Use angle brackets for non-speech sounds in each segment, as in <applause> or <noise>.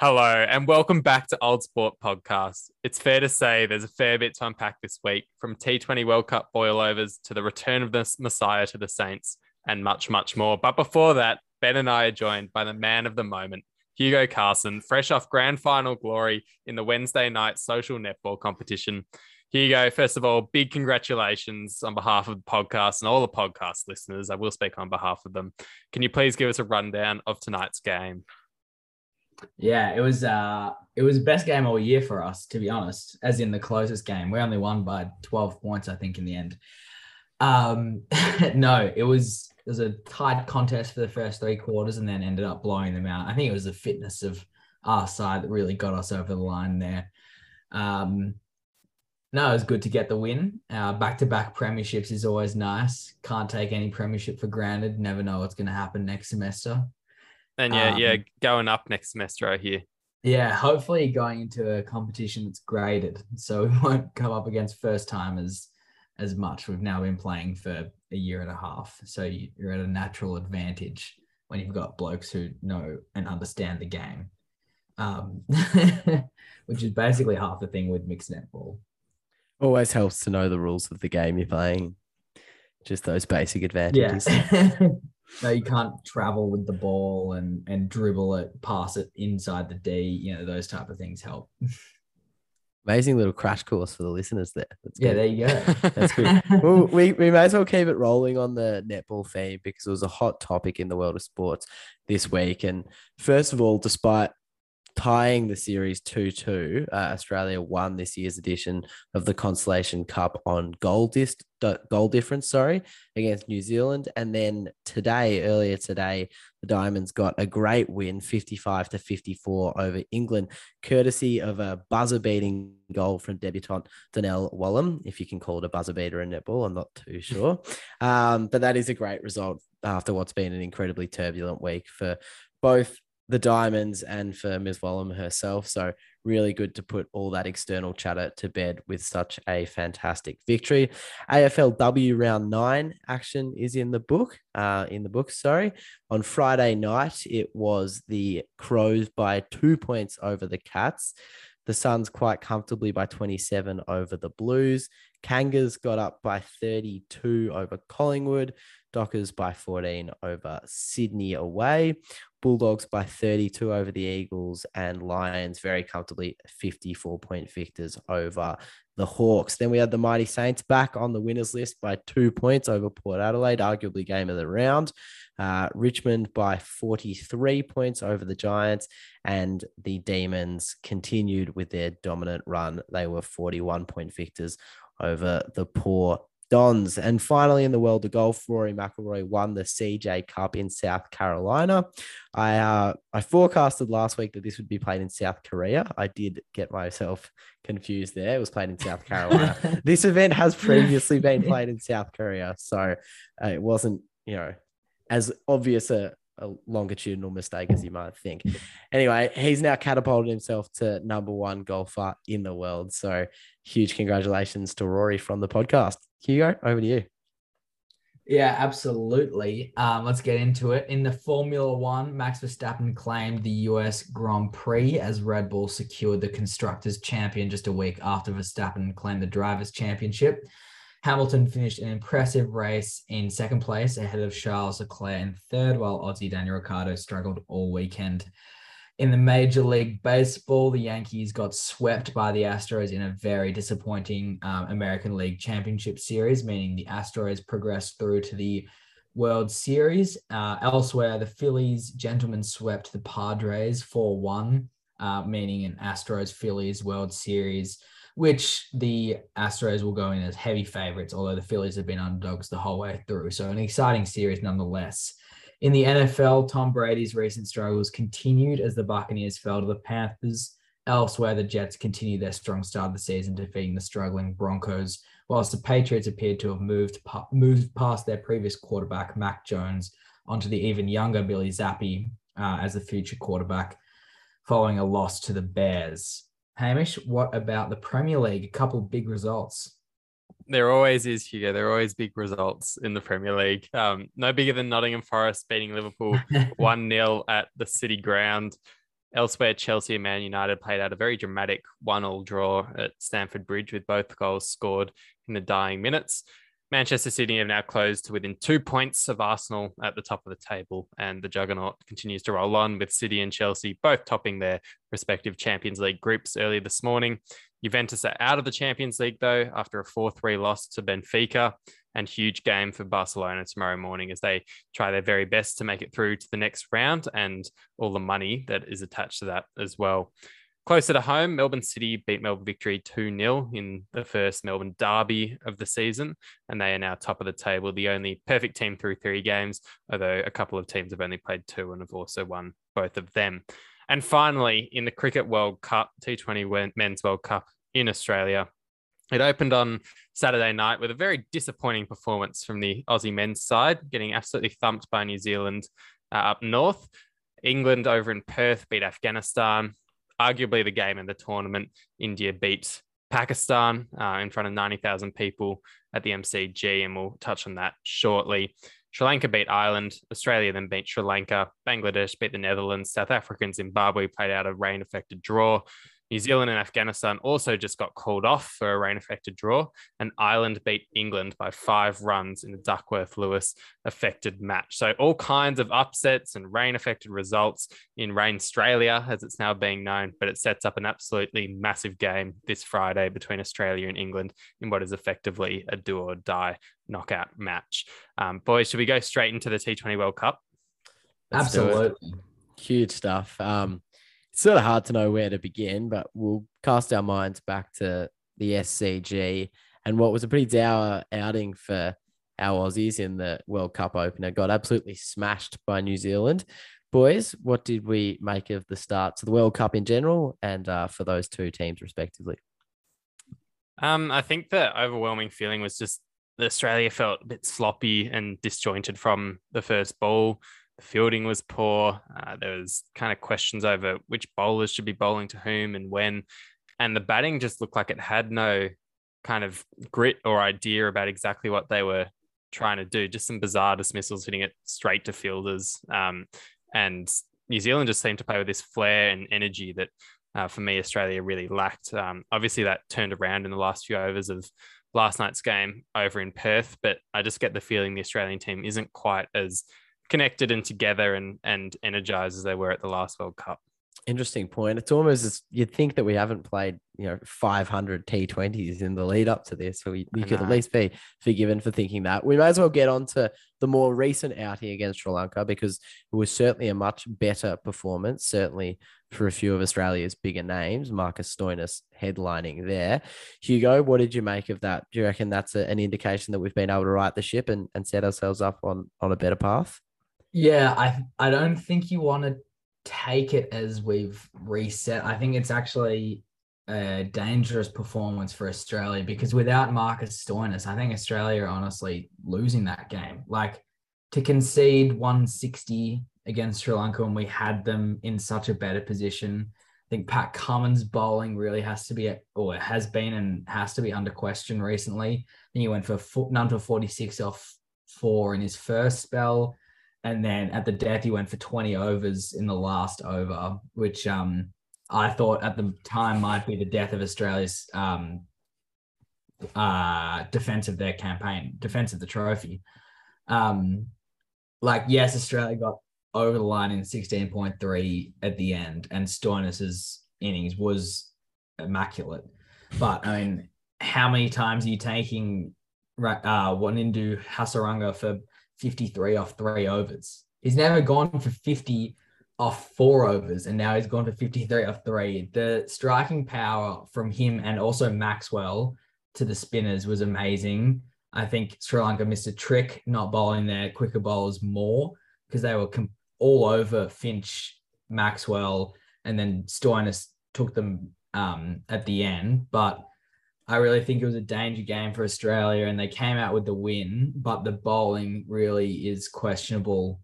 Hello, and welcome back to Old Sport Podcast. It's fair to say there's a fair bit to unpack this week, from T20 World Cup boilovers to the return of the Messiah to the Saints, and much, much more. But before that, Ben and I are joined by the man of the moment, Hugo Carson, fresh off grand final glory in the Wednesday night social netball competition. Hugo, first of all, big congratulations on behalf of the podcast and all the podcast listeners. I will speak on behalf of them. Can you please give us a rundown of tonight's game? Yeah, it was uh it was best game all year for us, to be honest, as in the closest game. We only won by 12 points, I think, in the end. Um <laughs> no, it was it was a tight contest for the first three quarters and then ended up blowing them out. I think it was the fitness of our side that really got us over the line there. Um no, it was good to get the win. Uh, back-to-back premierships is always nice. Can't take any premiership for granted. Never know what's going to happen next semester. And yeah, um, yeah, going up next semester, I hear. Yeah, hopefully going into a competition that's graded, so <laughs> we won't come up against first timers as much. We've now been playing for a year and a half, so you're at a natural advantage when you've got blokes who know and understand the game, um, <laughs> which is basically half the thing with mixed netball. Always helps to know the rules of the game you're playing. Just those basic advantages. Yeah. <laughs> no, you can't travel with the ball and and dribble it, pass it inside the D. You know, those type of things help. Amazing little crash course for the listeners there. That's yeah, there you go. <laughs> That's good. well, we, we may as well keep it rolling on the netball theme because it was a hot topic in the world of sports this week. And first of all, despite tying the series 2 2. Uh, Australia won this year's edition of the Constellation Cup on goal, dist- goal difference, sorry, against New Zealand. And then today, earlier today, the Diamonds got a great win, 55 to 54 over England, courtesy of a buzzer beating goal from debutant Donnell Wallam. If you can call it a buzzer beater in netball, I'm not too sure. Um, but that is a great result after what's been an incredibly turbulent week for both the diamonds and for Ms. Wallam herself. So really good to put all that external chatter to bed with such a fantastic victory. AFLW round nine action is in the book. Uh, in the book, sorry. On Friday night, it was the Crows by two points over the Cats. The Suns quite comfortably by 27 over the Blues. Kangas got up by 32 over Collingwood. Dockers by 14 over Sydney away. Bulldogs by 32 over the Eagles, and Lions very comfortably 54 point victors over the Hawks. Then we had the Mighty Saints back on the winners list by two points over Port Adelaide, arguably game of the round. Uh, Richmond by 43 points over the Giants, and the Demons continued with their dominant run. They were 41 point victors over the Port Dons. And finally, in the world of golf, Rory McIlroy won the CJ Cup in South Carolina. I uh, I forecasted last week that this would be played in South Korea. I did get myself confused there. It was played in South Carolina. <laughs> this event has previously been played in South Korea, so uh, it wasn't you know as obvious a, a longitudinal mistake as you might think. Anyway, he's now catapulted himself to number one golfer in the world. So huge congratulations to Rory from the podcast. Hugo, over to you. Yeah, absolutely. Um, let's get into it. In the Formula One, Max Verstappen claimed the US Grand Prix as Red Bull secured the Constructors' Champion just a week after Verstappen claimed the Drivers' Championship. Hamilton finished an impressive race in second place ahead of Charles Leclerc in third, while Aussie Daniel Ricciardo struggled all weekend. In the Major League Baseball, the Yankees got swept by the Astros in a very disappointing um, American League Championship Series, meaning the Astros progressed through to the World Series. Uh, elsewhere, the Phillies gentlemen swept the Padres 4 1, uh, meaning an Astros Phillies World Series which the Astros will go in as heavy favorites, although the Phillies have been underdogs the whole way through. So, an exciting series nonetheless. In the NFL, Tom Brady's recent struggles continued as the Buccaneers fell to the Panthers. Elsewhere, the Jets continued their strong start of the season, defeating the struggling Broncos, whilst the Patriots appeared to have moved, moved past their previous quarterback, Mac Jones, onto the even younger Bailey Zappe uh, as the future quarterback, following a loss to the Bears. Hamish, what about the Premier League? A couple big results. There always is, Hugo. There are always big results in the Premier League. Um, no bigger than Nottingham Forest beating Liverpool <laughs> 1 0 at the City Ground. Elsewhere, Chelsea and Man United played out a very dramatic one-all draw at Stamford Bridge with both goals scored in the dying minutes. Manchester City have now closed to within two points of Arsenal at the top of the table, and the juggernaut continues to roll on with City and Chelsea both topping their respective Champions League groups early this morning. Juventus are out of the Champions League though after a 4 3 loss to Benfica, and huge game for Barcelona tomorrow morning as they try their very best to make it through to the next round and all the money that is attached to that as well. Closer to home, Melbourne City beat Melbourne Victory 2 0 in the first Melbourne derby of the season, and they are now top of the table, the only perfect team through three games, although a couple of teams have only played two and have also won both of them. And finally, in the Cricket World Cup, T20 Men's World Cup in Australia, it opened on Saturday night with a very disappointing performance from the Aussie men's side, getting absolutely thumped by New Zealand uh, up north. England over in Perth beat Afghanistan arguably the game in the tournament. India beat Pakistan uh, in front of 90,000 people at the MCG, and we'll touch on that shortly. Sri Lanka beat Ireland. Australia then beat Sri Lanka. Bangladesh beat the Netherlands. South Africa and Zimbabwe played out a rain affected draw. New Zealand and Afghanistan also just got called off for a rain affected draw, and Ireland beat England by five runs in the Duckworth Lewis affected match. So, all kinds of upsets and rain affected results in Rain Australia, as it's now being known, but it sets up an absolutely massive game this Friday between Australia and England in what is effectively a do or die knockout match. Um, boys, should we go straight into the T20 World Cup? Let's Absolutely. Huge stuff. Um, it's sort of hard to know where to begin, but we'll cast our minds back to the SCG and what was a pretty dour outing for our Aussies in the World Cup opener. Got absolutely smashed by New Zealand. Boys, what did we make of the start to the World Cup in general and uh, for those two teams respectively? Um, I think the overwhelming feeling was just that Australia felt a bit sloppy and disjointed from the first ball. Fielding was poor. Uh, there was kind of questions over which bowlers should be bowling to whom and when, and the batting just looked like it had no kind of grit or idea about exactly what they were trying to do. Just some bizarre dismissals, hitting it straight to fielders, um, and New Zealand just seemed to play with this flair and energy that, uh, for me, Australia really lacked. Um, obviously, that turned around in the last few overs of last night's game over in Perth, but I just get the feeling the Australian team isn't quite as connected and together and and energized as they were at the last World Cup. Interesting point. It's almost as you'd think that we haven't played, you know, 500 T20s in the lead up to this, so we, we could at least be forgiven for thinking that. We may as well get on to the more recent outing against Sri Lanka because it was certainly a much better performance, certainly for a few of Australia's bigger names. Marcus Stoinis headlining there. Hugo, what did you make of that? Do you reckon that's a, an indication that we've been able to right the ship and, and set ourselves up on on a better path? Yeah, I I don't think you want to take it as we've reset. I think it's actually a dangerous performance for Australia because without Marcus Stoinis, I think Australia are honestly losing that game. Like to concede 160 against Sri Lanka when we had them in such a better position. I think Pat Cummins bowling really has to be, or has been and has to be under question recently. I think he went for none for 46 off four in his first spell and then at the death he went for 20 overs in the last over which um i thought at the time might be the death of australia's um uh defense of their campaign defense of the trophy. Um like yes australia got over the line in 16.3 at the end and Stoinis's innings was immaculate. But i mean how many times are you taking uh Wanindu Hasaranga for 53 off three overs. He's never gone for 50 off four overs, and now he's gone for 53 off three. The striking power from him and also Maxwell to the spinners was amazing. I think Sri Lanka missed a trick not bowling their quicker bowlers more because they were com- all over Finch, Maxwell, and then Stoinis took them um, at the end. But I really think it was a danger game for Australia and they came out with the win, but the bowling really is questionable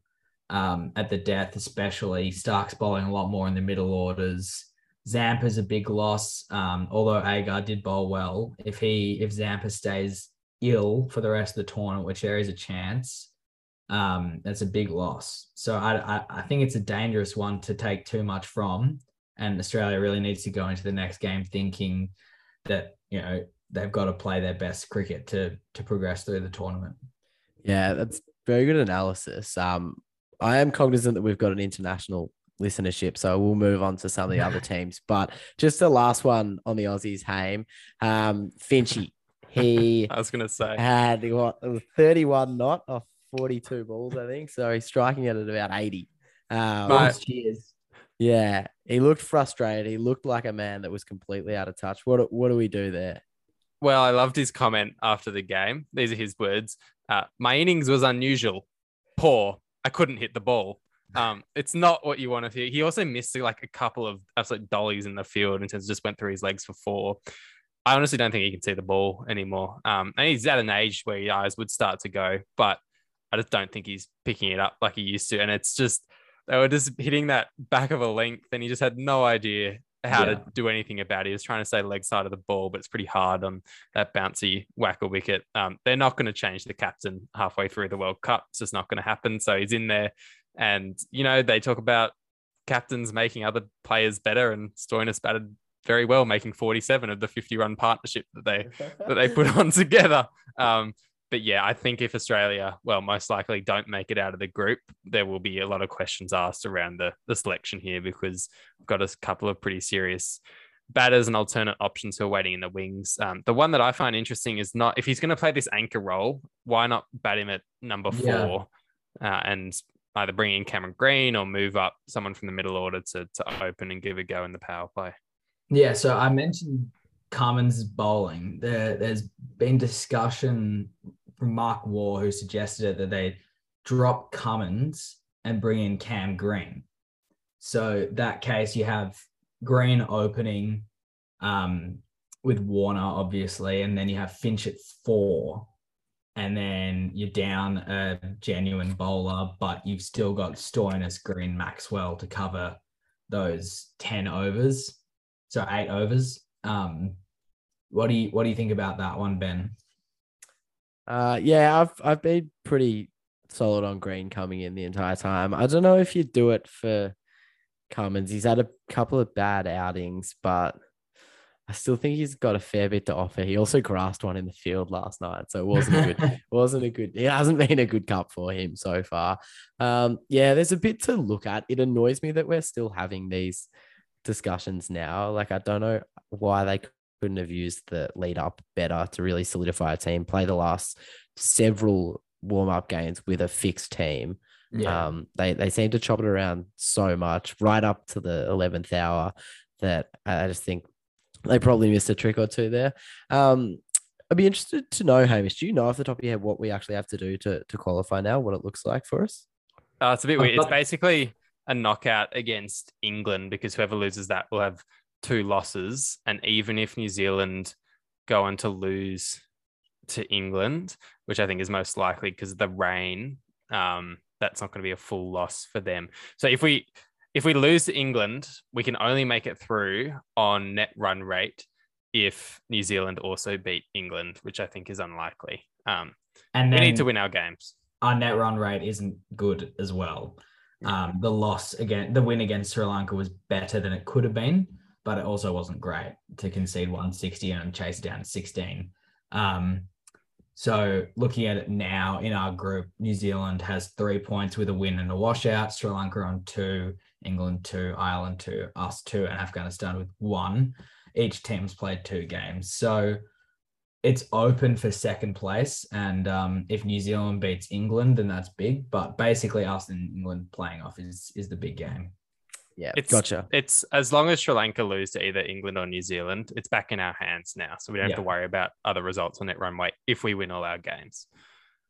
um, at the death, especially. Starc's bowling a lot more in the middle orders. Zampa's a big loss, um, although Agar did bowl well. If he if Zampa stays ill for the rest of the tournament, which there is a chance, um, that's a big loss. So I, I, I think it's a dangerous one to take too much from, and Australia really needs to go into the next game thinking that you know they've got to play their best cricket to to progress through the tournament. Yeah, that's very good analysis. Um, I am cognizant that we've got an international listenership, so we'll move on to some of the other <laughs> teams. But just the last one on the Aussies, Haim, um, Finchy. He <laughs> I was gonna say had what 31 not off 42 balls, I think. So he's striking it at about 80. Um, Mate. cheers. Yeah, he looked frustrated. He looked like a man that was completely out of touch. What do- what do we do there? Well, I loved his comment after the game. These are his words. Uh, my innings was unusual, poor. I couldn't hit the ball. Um, <laughs> it's not what you want to hear. He also missed like a couple of absolute dollies in the field and just went through his legs for four. I honestly don't think he can see the ball anymore. Um, and he's at an age where his eyes would start to go, but I just don't think he's picking it up like he used to. And it's just they were just hitting that back of a length, and he just had no idea how Yeah. to do anything about it. He was trying to stay leg side of the ball, but it's pretty hard on that bouncy whacker wicket. Um, they're not going to change the captain halfway through the World Cup. It's just not going to happen. So he's in there, and you know they talk about captains making other players better, and Stoinis batted very well, making 47 of the 50 run partnership that they that they put <laughs> on together. Um, but yeah, I think if Australia, well, most likely don't make it out of the group, there will be a lot of questions asked around the, the selection here because we've got a couple of pretty serious batters and alternate options who are waiting in the wings. Um, the one that I find interesting is not if he's going to play this anchor role, why not bat him at number Yeah. four uh, and either bring in Cameron Green or move up someone from the middle order to, to open and give a go in the power play. Yeah, so I mentioned Cummins bowling. There, there's been discussion from Mark Waugh who suggested it that they drop Cummins and bring in Cam Green. So that case, you have Green opening um, with Warner, obviously, and then you have Finch at four, and then you're down a genuine bowler, but you've still got Stoinis, Green, Maxwell to cover those ten overs so eight overs. Um, what do you what do you think about that one, Ben? Uh, yeah, I've I've been pretty solid on Green coming in the entire time. I don't know if you do it for Cummins. He's had a couple of bad outings, but I still think he's got a fair bit to offer. He also grasped one in the field last night, so it wasn't a good. <laughs> wasn't a good. It hasn't been a good cup for him so far. Um, yeah, there's a bit to look at. It annoys me that we're still having these discussions now. Like I don't know why they couldn't have used the lead up better to really solidify a team. Play the last several warm up games with a fixed team. yeah, Um, they they seem to chop it around so much right up to the eleventh hour that I I just think they probably missed a trick or two there. Um, I'd be interested to know, Hamish. Do you know off the top of your head what we actually have to do to to qualify now? What it looks like for us? Uh, it's a bit weird. It's basically a knockout against England because whoever loses that will have two losses. And even if New Zealand go on to lose to England, which I think is most likely because of the rain, um, that's not going to be a full loss for them. So if we if we lose to England, we can only make it through on net run rate if New Zealand also beat England, which I think is unlikely. Um, and we need to win our games. our net run rate isn't good as well. Um, the loss again, the win against Sri Lanka was better than it could have been, but it also wasn't great to concede 160 and chase down 16. Um, so looking at it now in our group, New Zealand has three points with a win and a washout. Sri Lanka on two, England two, Ireland two, us two, and Afghanistan with one. Each team's played two games, so it's open for second place. And um, if New Zealand beats England, then that's big. But basically, us and England playing off is is the big game. Yeah, It's- gotcha. it's as long as Sri Lanka lose to either England or New Zealand, it's back in our hands now. So we don't have to worry about other results on that runway if we win all our games.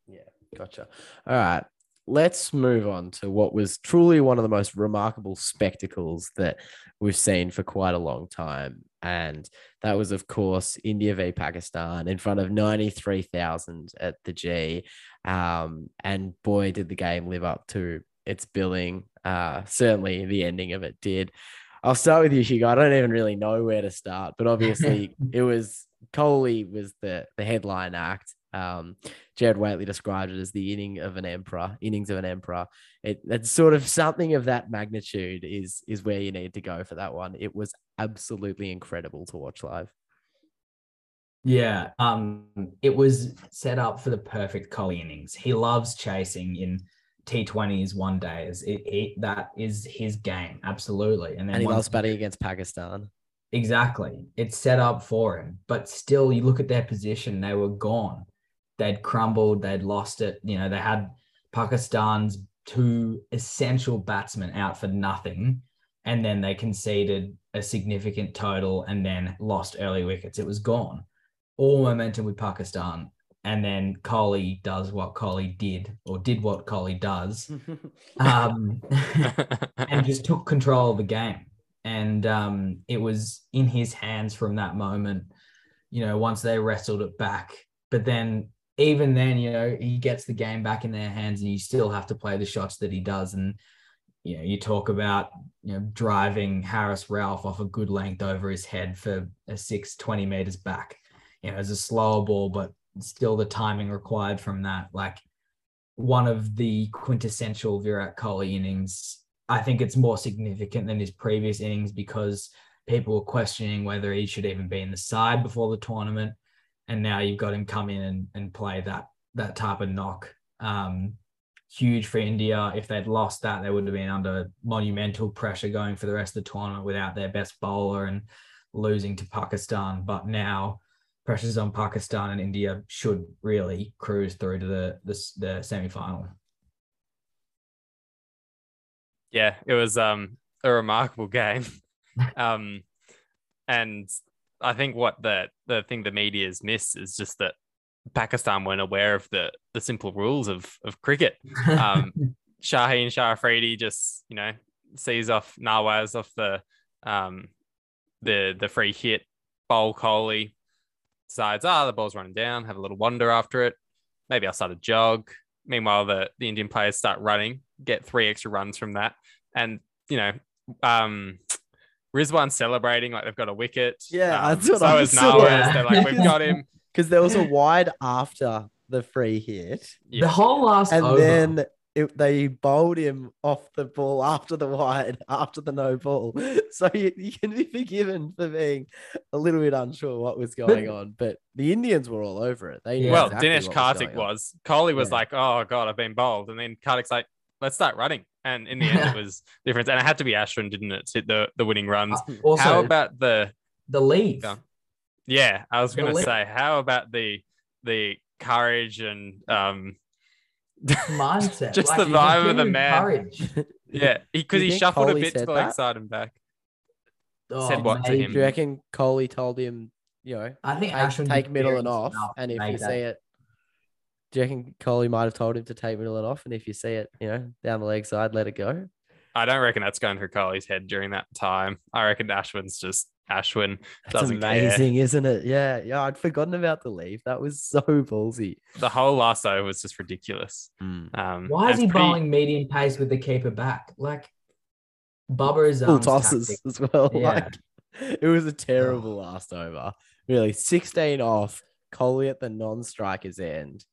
Yeah, gotcha. All right. Let's move on to what was truly one of the most remarkable spectacles that we've seen for quite a long time. And that was, of course, India v Pakistan in front of 93,000 at the G. Um, and boy, did the game live up to its billing. Uh, certainly the ending of it did. I'll start with you, Hugo. I don't even really know where to start, but obviously <laughs> it was Kohli was the the headline act. Um, Gerard Whateley described it as the inning of an emperor, innings of an emperor. It, it's sort of something of that magnitude is is where you need to go for that one. It was absolutely incredible to watch live. Yeah, um, it was set up for the perfect Kohli innings. He loves chasing in T20s one days. It, it, that is his game, absolutely. And, then and he loves batting against Pakistan. Exactly. It's set up for him. But still, you look at their position, they were gone. They'd crumbled, they'd lost it. You know, they had Pakistan's two essential batsmen out for nothing. And then they conceded a significant total and then lost early wickets. It was gone. All momentum with Pakistan and then Kohli does what Kohli did, or did what Kohli does, <laughs> um, <laughs> and just took control of the game. And um, it was in his hands from that moment, you know, once they wrestled it back. But then, even then, you know, he gets the game back in their hands, and you still have to play the shots that he does. And you know, you talk about you know driving Haris Rauf off a good length over his head for a six, 20 meters back. You know, it's a slower ball, but still the timing required from that. Like one of the quintessential Virat Kohli innings. I think it's more significant than his previous innings because people were questioning whether he should even be in the side before the tournament. And now you've got him come in and, and play that that type of knock. Um, huge for India. If they'd lost that, they would have been under monumental pressure going for the rest of the tournament without their best bowler and losing to Pakistan. But now pressures on Pakistan and India should really cruise through to the the, the semi final. Yeah, it was um, a remarkable game, <laughs> um, and I think what the the thing the media's miss is just that Pakistan weren't aware of the the simple rules of of cricket. Um, <laughs> Shaheen Shah Afridi just you know sees off Nawaz off the um, the the free hit, bowl Kohli, decides, ah, the ball's running down, have a little wander after it. Maybe I'll start a jog. Meanwhile, the, the Indian players start running, get three extra runs from that. And, you know, um, Rizwan celebrating like they've got a wicket. Yeah, um, that's what so I is Nawaz. They're like, we've got him. <laughs> Because there was a wide after the free hit. Yeah. The whole last and over. then it, they bowled him off the ball after the wide, <laughs> after the no ball. <laughs> So you, you, can be forgiven for being a little bit unsure what was going on. But the Indians were all over it. They well, exactly Dinesh Karthik was. was. Kohli was yeah. like, "Oh God, I've been bowled," and then Karthik's like, "Let's start running." And in the end, it <laughs> was different. And it had to be Ashwin, didn't it? To hit the the winning runs. Uh, also, how about the the leave? Yeah, I was going to say, how about the the courage and um mindset. just like, the vibe of the man. Courage. <laughs> yeah, because he, he shuffled Kohli a bit to the leg side and back. Oh, said what maybe. to him? Do you reckon Kohli told him, you know, I think take, take middle and off, and if you that. see it, do you reckon Kohli might have told him to take middle and off, and if you see it, you know, down the leg side, let it go? I don't reckon that's going through Kohli's head during that time. I reckon Ashwin's just Ashwin. That's amazing, care. isn't it? Yeah, yeah. I'd forgotten about the leave. That was so ballsy. The whole last over was just ridiculous. Mm. Um, Why is he pretty... bowling medium pace with the keeper back? Like Bubba is full tosses tactic. as well. Yeah. Like it was a terrible last over. Really, sixteen off. Kohli at the non-strikers end.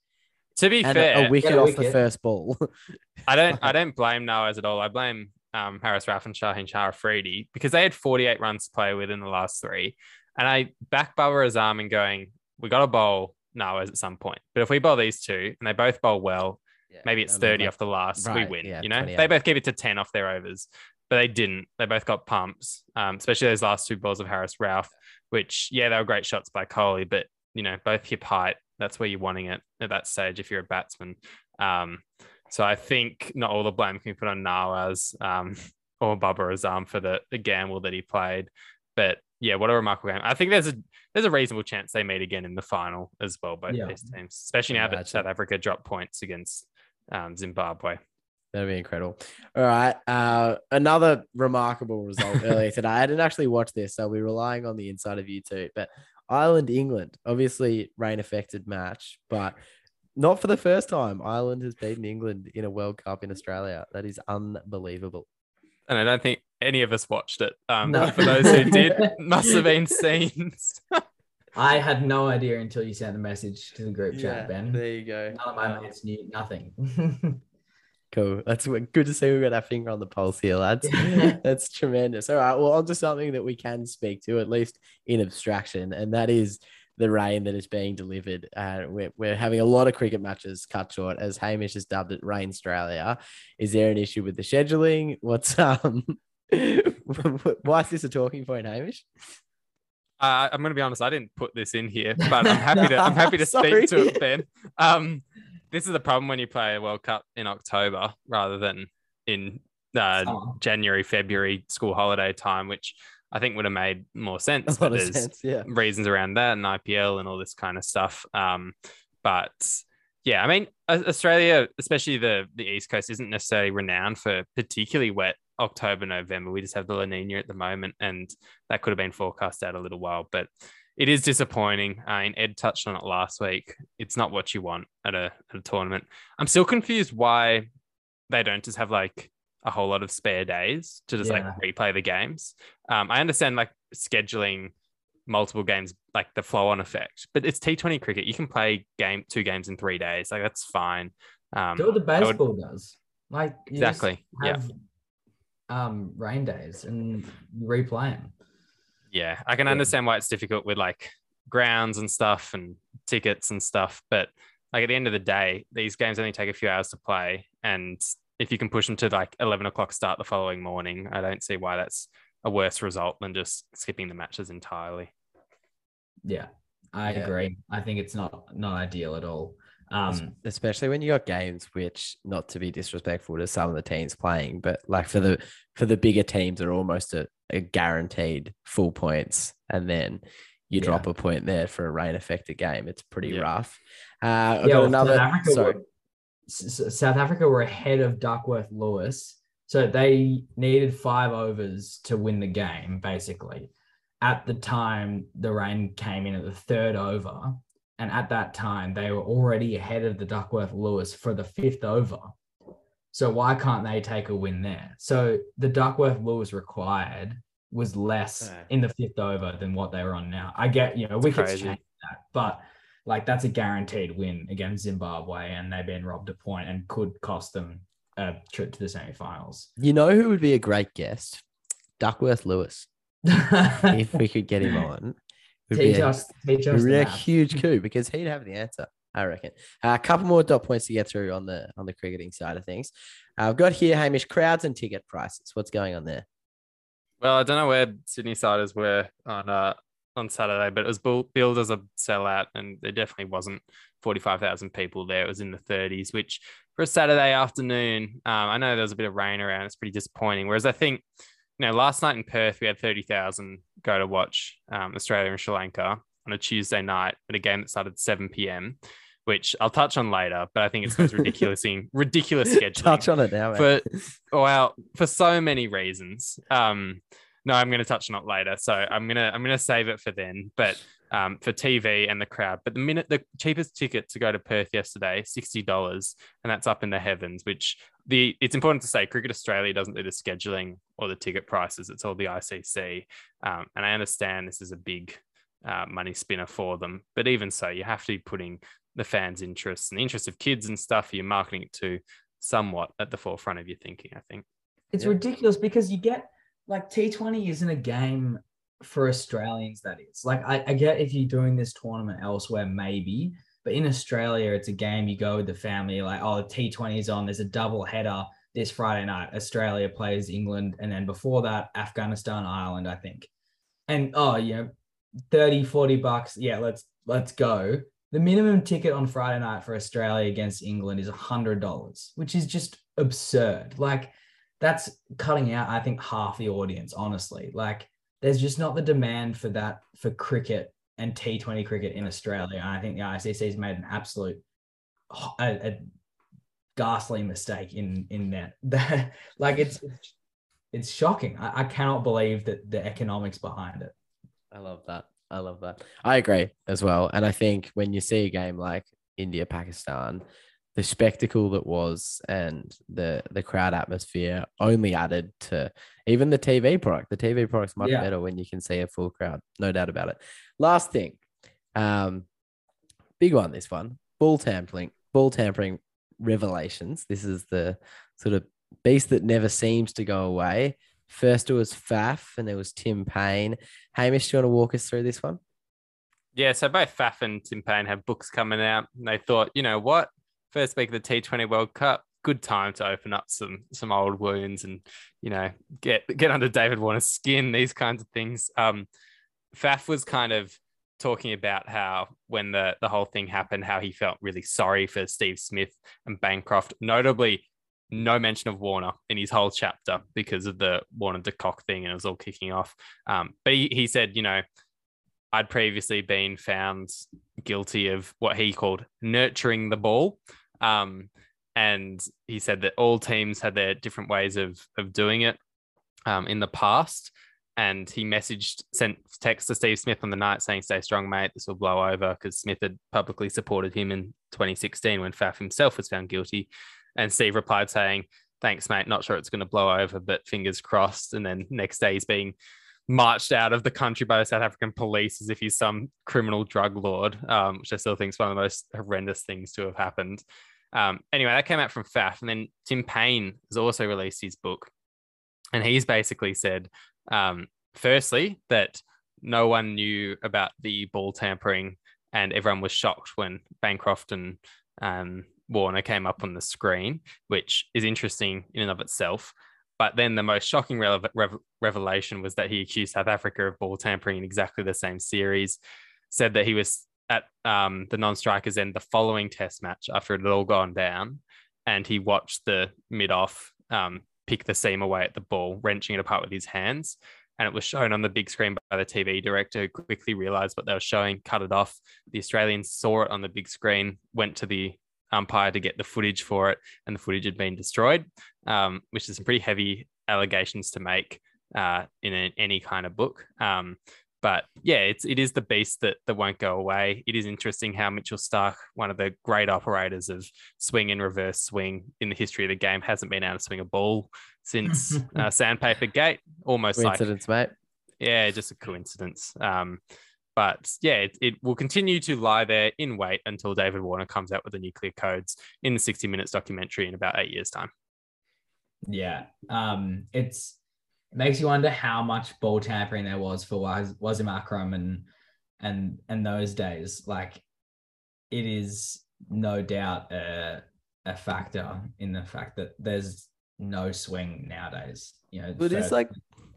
To be and fair, a, a wicket a off wicket. the first ball. <laughs> I don't. I <laughs> don't blame Nawaz at all. I blame um, Haris Rauf and Shaheen Shah Afridi because they had 48 runs to play with in the last three. And I back Babar Azam and going, we got to bowl Nawaz at some point. But if we bowl these two and they both bowl well, yeah, maybe it's 30 off the last, right, we win. Yeah, you know, 28. they both keep it to 10 off their overs, but they didn't. They both got pumps, um, especially those last two balls of Haris Rauf, which, yeah, they were great shots by Kohli, but, you know, both hip height. That's where you're wanting it at that stage if you're a batsman. Um, so I think not all the blame can be put on Nawaz um, <laughs> or Babar Azam for the, the gamble that he played. But yeah, what a remarkable game. I think there's a there's a reasonable chance they meet again in the final as well, both yeah. these teams, especially now that South Africa dropped points against um, Zimbabwe. That'd be incredible. All right. Uh, another remarkable result earlier <laughs> today. I didn't actually watch this, so we're relying on the inside of you too. But Ireland, England, obviously rain affected match, but not for the first time. Ireland has beaten England in a World Cup in Australia. That is unbelievable. And I don't think any of us watched it. Um, no. For those who did, <laughs> must have been scenes. I had no idea until you sent the message to the group chat, Ben. There you go. None of my Um, mates knew nothing. <laughs> Cool. That's good to see we've got our finger on the pulse here, lads. <laughs> That's tremendous. All right. Well, on to something that we can speak to, at least in abstraction, and that is the rain that is being delivered. Uh, we're, we're having a lot of cricket matches cut short, as Hamish has dubbed it, Rain Australia. Is there an issue with the scheduling? What's <laughs> um? <laughs> why is this a talking point, Hamish? Uh, I'm going to be honest. I didn't put this in here, but I'm happy to. I'm happy to speak to it, Ben. Um, this is the problem when you play a World Cup in October rather than in uh. January, February school holiday time, which I think would have made more sense. A but there's sense. Yeah. reasons around that and IPL and all this kind of stuff. Um, but yeah, I mean, Australia, especially the the East Coast, isn't necessarily renowned for particularly wet October, November. We just have the La Nina at the moment, and that could have been forecast out a little while. But it is disappointing. Uh, and Ed touched on it last week. It's not what you want at a at a tournament. I'm still confused why they don't just have like a whole lot of spare days to just Yeah. like replay the games. Um, I understand like scheduling multiple games, like the flow on effect, but it's T20 cricket. You can play game two games in three days. Like that's fine. Um, Do what the I would- baseball does. Like you just exactly. Yeah. um rain days and replay them. Yeah. I can Yeah. understand why it's difficult with like grounds and stuff and tickets and stuff. But like at the end of the day, these games only take a few hours to play. And if you can push them to like 11 o'clock start the following morning, I don't see why that's a worse result than just skipping the matches entirely. Yeah, I Yeah. agree. I think it's not not ideal at all. Um, especially when you got games which not to be disrespectful to some of the teams playing but like for the for the bigger teams are almost a, a guaranteed full points and then you Yeah. drop a point there for a rain affected game it's pretty Yeah. rough uh I've yeah, got another South Africa sorry were, South Africa were ahead of Duckworth Lewis, so they needed five overs to win the game. Basically, at the time the rain came in at the third over, and at that time they were already ahead of the Duckworth Lewis for the fifth over. So why can't they take a win there? So the Duckworth Lewis required was less Yeah. in the fifth over than what they were on now. I get, you know, wickets crazy. change that, but like that's a guaranteed win against Zimbabwe, and they've been robbed a point and could cost them a trip to the semifinals. you know who would be a great guest Duckworth Lewis <laughs> if we could get him on would be teach a- us, teach a us. the real maths. huge coup because he'd have the answer. I reckon. Uh, a couple more dot points to get through on the on the cricketing side of things. Uh, I've got here Hamish crowds and ticket prices. What's going on there? Well, I don't know where Sydney Siders were on uh on Saturday, but it was bull- billed as a sellout, and there definitely wasn't forty five thousand people there. It was in the thirties, which for a Saturday afternoon, um, I know there was a bit of rain around. It's pretty disappointing. Whereas I think, know, last night in Perth we had thirty thousand go to watch um, Australia and Sri Lanka on a Tuesday night at a game that started at seven p.m. Which I'll touch on later, but I think it's just ridiculously <laughs> ridiculous scheduling Touch on it now, mate. for well for so many reasons um no i'm going to touch on it later so i'm going to i'm going to save it for then but um for tv and the crowd but the minute the cheapest ticket to go to perth yesterday $60 and that's up in the heavens which the it's important to say cricket australia doesn't do the scheduling or the ticket prices it's all the icc um, and i understand this is a big uh, money spinner for them but even so you have to be putting the fans interests and the interests of kids and stuff you're marketing it to somewhat at the forefront of your thinking, I think. It's Yeah. ridiculous because you get like T20 isn't a game for Australians, that is. Like, I, I get if you're doing this tournament elsewhere, maybe, but in Australia, it's a game you go with the family, like, oh, the T20 is on, there's a double header this Friday night. Australia plays England, and then before that, Afghanistan, Ireland, I think. And oh, you know, 30, 40 bucks. Yeah, let's let's go. The minimum ticket on Friday night for Australia against England is $100, which is just absurd. Like, that's cutting out, I think, half the audience, honestly. Like, there's just not the demand for that for cricket and T20 cricket in Australia. And I think the ICC has made an absolute a, a ghastly mistake in in that. <laughs> That like it's it's shocking. I, I cannot believe that the economics behind it. I love that. I love that. I agree as well. And I think when you see a game like India Pakistan, the spectacle that was and the the crowd atmosphere only added to even the TV product. The TV product's much Yeah. better when you can see a full crowd, no doubt about it. Last thing, Um, big one, this one. Ball tampering, ball tampering revelations. This is the sort of beast that never seems to go away. First, it was Faf, and there was Tim Paine. Hamish, do you want to walk us through this one? Yeah, so both Faf and Tim Paine have books coming out, and they thought, you know what, first week of the T20 World Cup, good time to open up some some old wounds and you know get get under David Warner's skin, these kinds of things. Um, Faf was kind of talking about how when the the whole thing happened, how he felt really sorry for Steve Smith and Bancroft, notably no mention of Warner in his whole chapter because of the Warner de Kock thing and it was all kicking off. Um, but he, he said, you know, I'd previously been found guilty of what he called nurturing the ball. Um, and he said that all teams had their different ways of, of doing it um, in the past. And he messaged, sent text to Steve Smith on the night saying, Stay strong, mate. This will blow over because Smith had publicly supported him in 2016 when Faf himself was found guilty. And Steve replied saying, Thanks, mate. Not sure it's going to blow over, but fingers crossed. And then next day he's being marched out of the country by the South African police as if he's some criminal drug lord, um, which I still think is one of the most horrendous things to have happened. Um, anyway, that came out from FAF. And then Tim Paine has also released his book. And he's basically said, um, firstly, that no one knew about the ball tampering and everyone was shocked when Bancroft and um, Warner came up on the screen, which is interesting in and of itself. But then the most shocking revelation was that he accused South Africa of ball tampering in exactly the same series. Said that he was at um, the non-strikers end the following Test match after it had all gone down, and he watched the mid-off um, pick the seam away at the ball, wrenching it apart with his hands. And it was shown on the big screen by the TV director, quickly realized what they were showing, cut it off. The Australians saw it on the big screen, went to the umpire to get the footage for it, and the footage had been destroyed, um, which is some pretty heavy allegations to make uh, in any kind of book. Um, but yeah, it's it is the beast that that won't go away. It is interesting how Mitchell Starc, one of the great operators of swing and reverse swing in the history of the game, hasn't been able to swing a ball since <laughs> uh, Sandpaper Gate. Almost coincidence, like, mate. Yeah, just a coincidence. Um, but yeah, it, it, will continue to lie there in wait until David Warner comes out with the nuclear codes in the 60 Minutes documentary in about eight years' time. Yeah. Um, it's it makes you wonder how much ball tampering there was for Was Wasim Akram and and and those days. Like it is no doubt a, a factor in the fact that there's no swing nowadays. You know, but it's like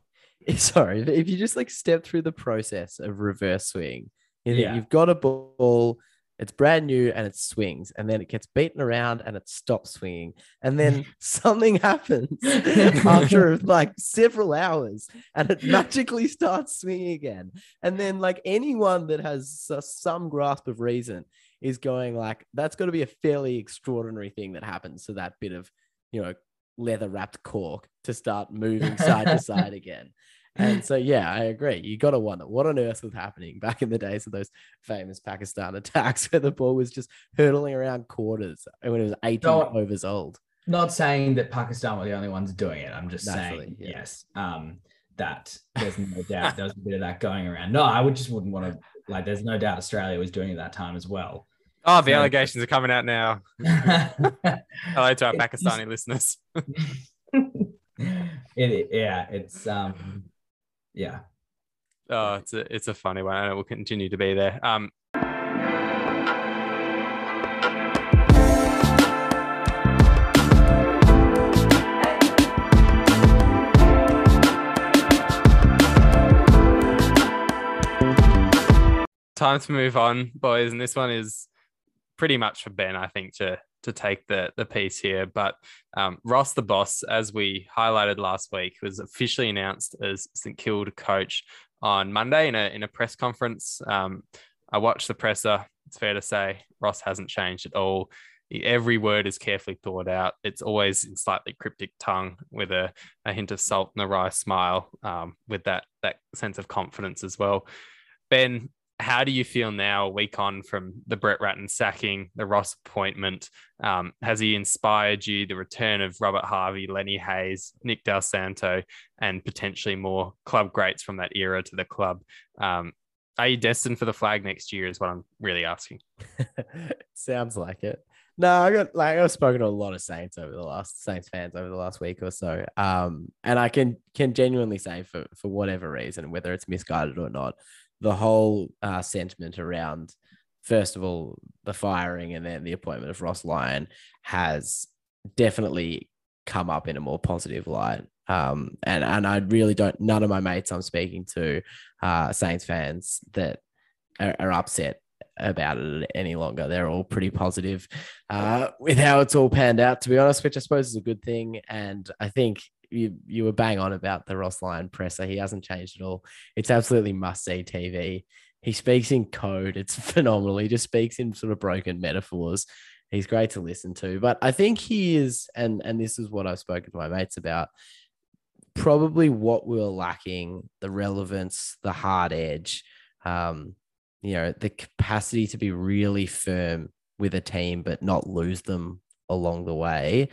<laughs> sorry, if you just like step through the process of reverse swing, you yeah. you've got a ball, it's brand new and it swings, and then it gets beaten around and it stops swinging, and then <laughs> <laughs> something happens <laughs> after like several hours, and it magically starts swinging again. And then like anyone that has uh, some grasp of reason is going like, that's got to be a fairly extraordinary thing that happens to that bit of, you know, leather wrapped cork to start moving side to side again. And so, yeah, I agree. You got to wonder what on earth was happening <laughs> back in the days of those famous Pakistan <laughs> attacks where the ball was just hurtling around quarters when it was 18 not, overs old. Not saying that Pakistan were the only ones doing it. I'm just Naturally, saying, yeah. yes, um, that there's no <laughs> doubt there was a bit of that going around. No, I would just wouldn't want to, like, there's no doubt Australia was doing it that time as well. Oh, the so, allegations are coming out now. Hello to our Pakistani listeners. it, yeah, it's um, yeah. Oh, it's a it's a funny one, and it will continue to be there. Um, time to move on, boys, and this one is pretty much for Ben, I think, to to take the the piece here. But um, Ross the boss, as we highlighted last week, was officially announced as St Kilda coach on Monday in a in a press conference. Um, I watched the presser. It's fair to say Ross hasn't changed at all. Every word is carefully thought out. It's always in slightly cryptic tongue with a, a hint of salt and a wry smile, um, with that that sense of confidence as well. Ben, how do you feel now, a week on from the Brett Ratten sacking, the Ross appointment? Um, has he inspired you? The return of Robert Harvey, Lenny Hayes, Nick Dal Santo, and potentially more club greats from that era to the club. Um, are you destined for the flag next year? Is what I'm really asking. <laughs> Sounds like it. No, I got like I've spoken to a lot of Saints over the last Saints fans over the last week or so. Um, and I can can genuinely say for for whatever reason, whether it's misguided or not, the whole uh, sentiment around first of all the firing and then the appointment of Ross Lyon has definitely come up in a more positive light. Um, and and I really don't. None of my mates I'm speaking to, uh, Saints fans that are, are upset about it any longer. They're all pretty positive uh, with how it's all panned out, to be honest, which I suppose is a good thing. And I think you you were bang on about the Ross Lyon presser. He hasn't changed at all. It's absolutely must see TV. He speaks in code. It's <laughs> phenomenal. He just speaks in sort of broken metaphors. He's great to listen to. But I think he is, and and this is what I've spoken to my mates about. Probably what we we're lacking: the relevance, the hard edge. Um, you know, the capacity to be really firm with a team, but not lose them along the way.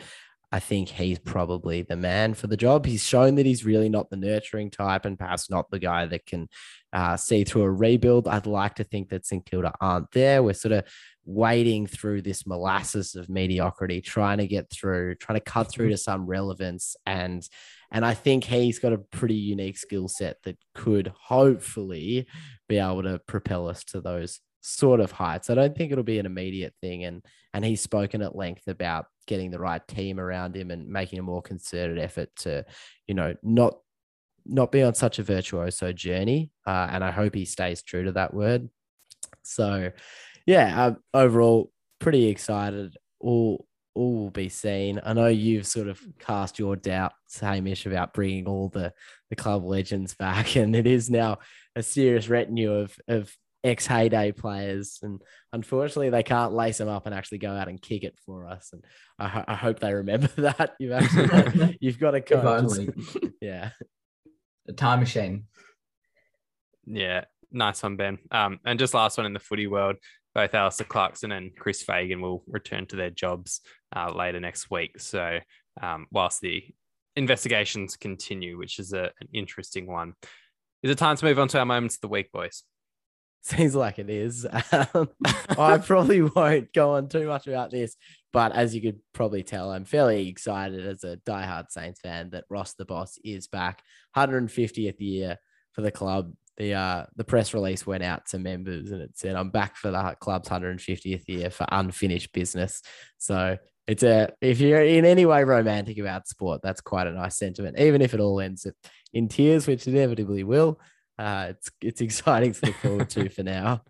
I think he's probably the man for the job. He's shown that he's really not the nurturing type and perhaps not the guy that can uh, see through a rebuild. I'd like to think that St Kilda aren't there. We're sort of wading through this molasses of mediocrity, trying to get through, trying to cut through to some relevance. And and I think he's got a pretty unique skill set that could hopefully be able to propel us to those sort of heights. I don't think it'll be an immediate thing. And and he's spoken at length about getting the right team around him and making a more concerted effort to, you know, not not be on such a virtuoso journey. Uh, and I hope he stays true to that word. So, yeah, uh, overall, pretty excited. All all will be seen. I know you've sort of cast your doubts, Hamish, about bringing all the the club legends back, <laughs> and it is now a serious retinue of of ex heyday players, and unfortunately, they can't lace them up and actually go out and kick it for us. And I, ho- I hope they remember <laughs> that. You've actually <laughs> you've got a coach. <laughs> yeah, a time machine. Yeah, nice one, Ben. Um, and just last one in the footy world, both Alastair Clarkson and Chris Fagan will return to their jobs uh, later next week. So, um, whilst the investigations continue, which is a, an interesting one, is it time to move on to our moments of the week, boys? Seems like it is. <laughs> Um, I probably won't go on too much about this, but as you could probably tell, I'm fairly excited as a diehard Saints fan that Ross the Boss is back. 150th year for the club. The uh, the press release went out to members and it said, "I'm back for the club's 150th year for unfinished business." So it's a if you're in any way romantic about sport, that's quite a nice sentiment, even if it all ends in tears, which inevitably will uh, it's it's <laughs> exciting to look forward to for now.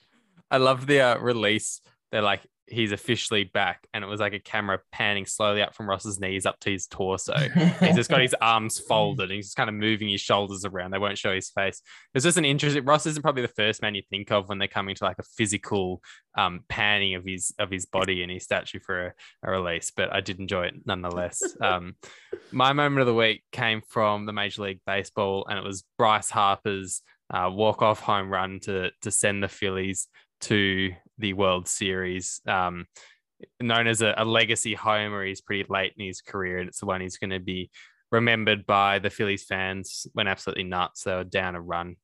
<laughs> I love the uh, release. They're like, he's officially back, and it was like a camera panning slowly up from Ross's knees up to his torso. <laughs> he's just got his <laughs> arms folded, and he's just kind of moving his shoulders around. They won't show his face. It's just an interesting. Ross isn't probably the first man you think of when they're coming to like a physical um, panning of his of his body and his statue for a, a release, but I did enjoy it nonetheless. <laughs> Um, my moment of the week came from the Major League Baseball, and it was Bryce Harper's uh, walk off home run to to send the Phillies to the World Series. Um, known as a, a, legacy homer, he's pretty late in his career, and it's the one he's going to be remembered by the Phillies fans. Went absolutely nuts. They were down a run,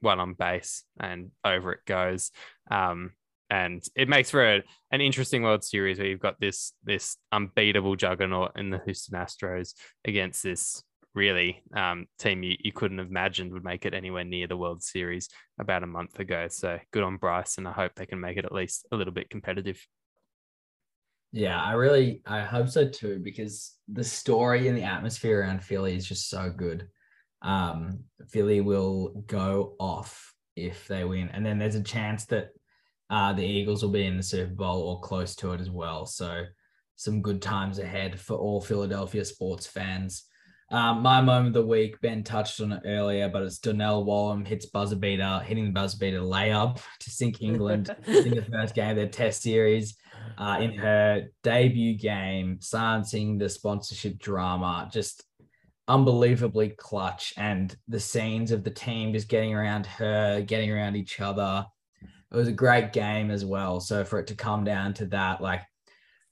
one on base, and over it goes. Um, and it makes for a, an interesting World Series where you've got this this unbeatable juggernaut in the Houston Astros against this really um, team you, you couldn't have imagined would make it anywhere near the World Series about a month ago. So good on Bryce, and I hope they can make it at least a little bit competitive. Yeah, I really I hope so too because the story and the atmosphere around Philly is just so good. Um, Philly will go off if they win, and then there's a chance that uh, the Eagles will be in the Super Bowl or close to it as well. So some good times ahead for all Philadelphia sports fans. Um, my moment of the week, Ben touched on it earlier, but it's Donnell Wallam hits buzzer beater, hitting the buzzer beater layup to sink England <laughs> in the first game of their test series. Uh, in her debut game, silencing the sponsorship drama, just unbelievably clutch. And the scenes of the team just getting around her, getting around each other. It was a great game as well. So for it to come down to that, like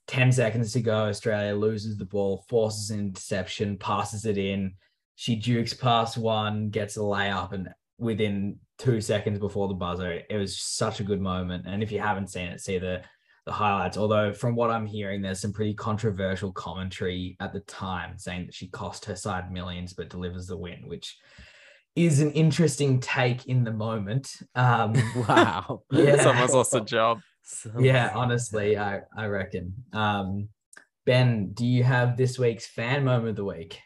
10 seconds to go, Australia loses the ball, forces an interception, passes it in. She dukes past one, gets a layup, and within two seconds before the buzzer. It was such a good moment. And if you haven't seen it, see the the highlights. Although from what I'm hearing, there's some pretty controversial commentary at the time saying that she cost her side millions but delivers the win, which is an interesting take in the moment. Um, <laughs> Wow. <laughs> Yeah. Someone's lost a job. Yeah, honestly, I I reckon. Um, ben, do you have this week's fan moment of the week?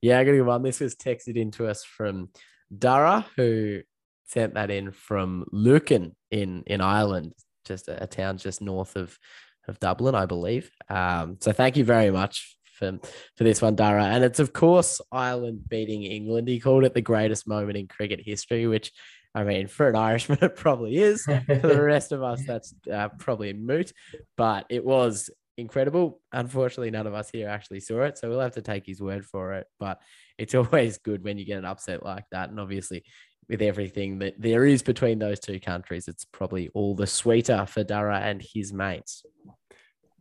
Yeah, I got to one. This was texted in to us from Dara, who sent that in from Lucan in in Ireland, just a, a town just north of of Dublin, I believe. Um, so thank you very much for for this one, Dara. And it's of course Ireland beating England. He called it the greatest moment in cricket history, which I mean, for an Irishman, <laughs> it probably is. For the rest of us, that's uh, probably moot, but it was incredible. Unfortunately, none of us here actually saw it, so we'll have to take his word for it. But it's <laughs> always good when you get an upset like that, and obviously. With everything that there is between those two countries, it's probably all the sweeter for Dara and his mates.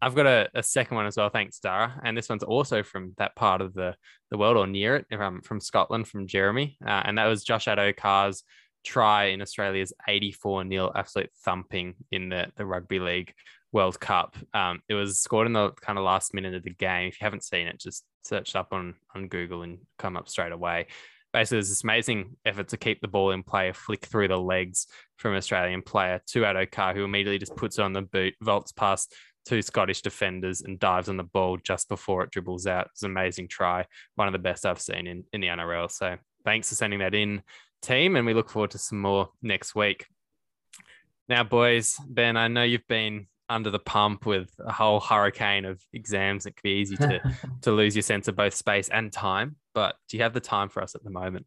I've got a, a second one as well. Thanks, Dara. And this one's also from that part of the, the world or near it, um, from Scotland, from Jeremy. Uh, and that was Josh Addo-Carr's try in Australia's 84 nil absolute thumping in the, the Rugby League World Cup. Um, it was scored in the kind of last minute of the game. If you haven't seen it, just search up on, on Google and come up straight away. Basically, there's this amazing effort to keep the ball in play, a flick through the legs from an Australian player to Addo-Carr, who immediately just puts it on the boot, vaults past two Scottish defenders and dives on the ball just before it dribbles out. It's an amazing try, one of the best I've seen in, in the NRL. So thanks for sending that in, team, and we look forward to some more next week. Now, boys, Ben, I know you've been under the pump with a whole hurricane of exams. It could be easy to <laughs> to lose your sense of both space and time. But do you have the time for us at the moment?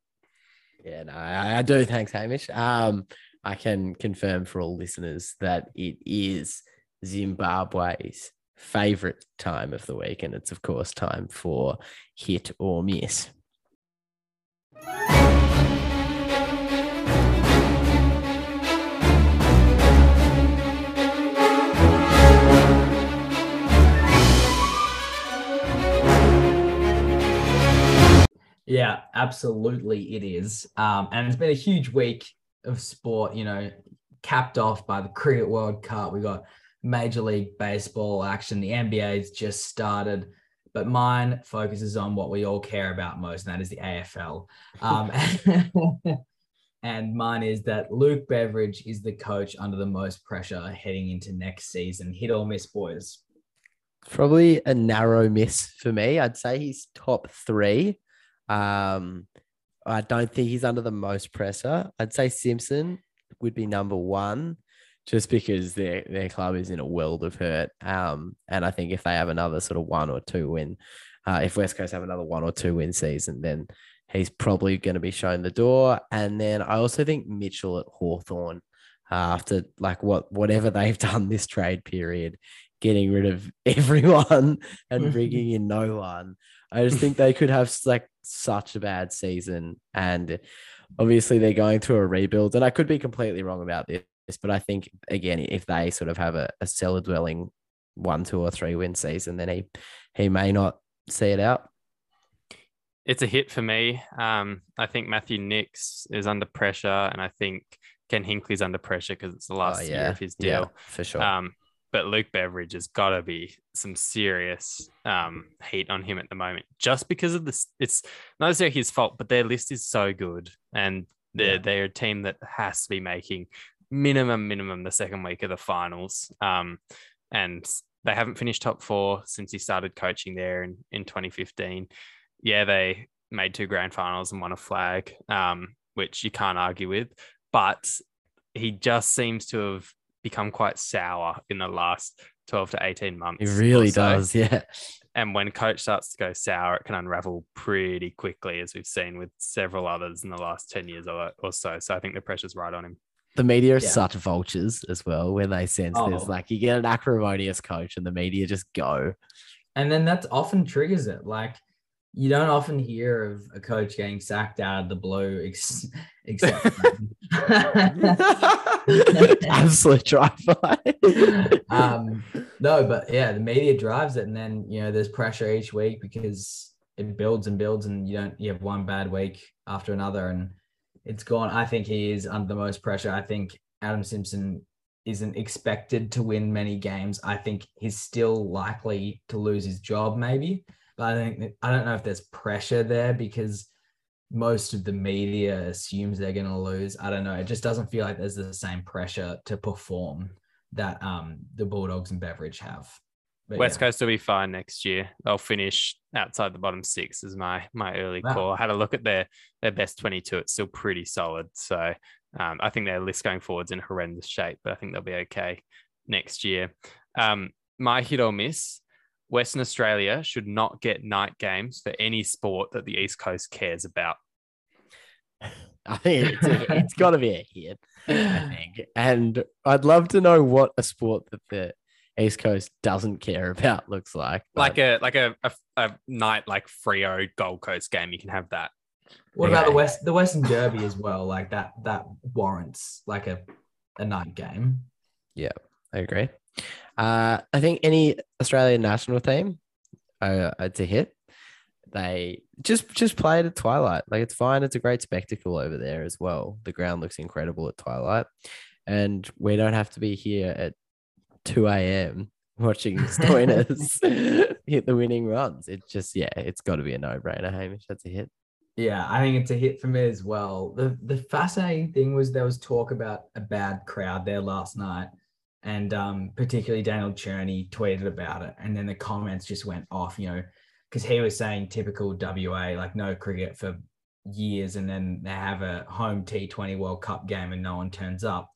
Yeah, no, I, I do. Thanks, Hamish. Um, I can confirm for all listeners that it is Zimbabwe's favorite time of the week, and it's of course time for hit or miss. Yeah, absolutely, it is. Um, and it's been a huge week of sport. You know, capped off by the Cricket World Cup. We got Major League Baseball action. The NBA's just started, but mine focuses on what we all care about most, and that is the AFL. Um, <laughs> and mine is that Luke Beveridge is the coach under the most pressure heading into next season. Hit or miss, boys. Probably a narrow miss for me. I'd say he's top three. Um, I don't think he's under the most pressure. I'd say Simpson would be number one, just because their their club is in a world of hurt. Um, and I think if they have another sort of one or two win, uh, if West Coast have another one or two win season, then he's probably going to be shown the door. And then I also think Mitchell at Hawthorn, uh, after like what whatever they've <laughs> done this trade period, getting rid of <laughs> everyone and <laughs> bringing in no one. I just think they could have like such a bad season. And obviously they're going through a rebuild. And I could be completely wrong about this, but I think again, if they sort of have a, a cellar dwelling one, two, or three win season, then he he may not see it out. It's a hit for me. Um, I think Matthew Nicks is under pressure, and I think Ken Hinkley's under pressure because it's the last Oh, year of his Yeah, deal. for sure. Um, but Luke Beveridge has got to be some serious um, heat on him at the moment, just because of this. It's not necessarily his fault, but their list is so good, and they're Yeah. they're a team that has to be making minimum minimum the second week of the finals. Um, and they haven't finished top four since he started coaching there in in 2015. Yeah, they made two grand finals and won a flag, um, which you can't argue with, but he just seems to have become quite sour in the last 12 to 18 months. It really so. does. Yeah. And when coach starts to go sour, it can unravel pretty quickly, as we've seen with several others in the last 10 years or, or so. So I think the pressure's right on him. The media are Yeah. such vultures as well when they sense there's Oh. like you get an acrimonious coach and the media just go. And then that often triggers it. Like you don't often hear of a coach getting sacked out of the blue, ex- except. <laughs> Absolute drive-by. um, no, but yeah, the media drives it, and then you know there's pressure each week because it builds and builds, and you don't you have one bad week after another, and It's gone. I think he is under the most pressure. I think Adam Simpson isn't expected to win many games. I think he's still likely to lose his job, maybe. But I think I don't know if there's pressure there because most of the media assumes they're going to lose. I don't know. It just doesn't feel like there's the same pressure to perform that um, the Bulldogs and Beveridge have. But West yeah. Coast will be fine next year. They'll finish outside the bottom six. Is my my early wow. call. I had a look at their their best twenty two. It's still pretty solid. So um, I think their list going forward's in horrendous shape, but I think they'll be okay next year. Um, my hit or miss. Western Australia should not get night games for any sport that the East Coast cares about. <laughs> I think it's, it's got to be a hit, I <sighs> think. And I'd love to know what a sport that the East Coast doesn't care about looks like. But... Like a like a, a, a night like Freo Gold Coast game, you can have that. What about the West the Western Derby as well? Like that that warrants like a a night game. Yeah, I agree. Uh, I think any Australian national team, uh, it's a hit. They just just play it at twilight. Like it's fine. It's a great spectacle over there as well. The ground looks incredible at twilight, and we don't have to be here at two a.m. <laughs> watching Stoinis <laughs> hit the winning runs. It's just yeah, it's got to be a no brainer. Hamish, that's a hit. Yeah, I think it's a hit for me as well. The the fascinating thing was there was talk about a bad crowd there last night and um, particularly Daniel Cherny tweeted about it, and then the comments just went off. You know, because he was saying typical WA, like no cricket for years, and then they have a home T20 World Cup game and no one turns up.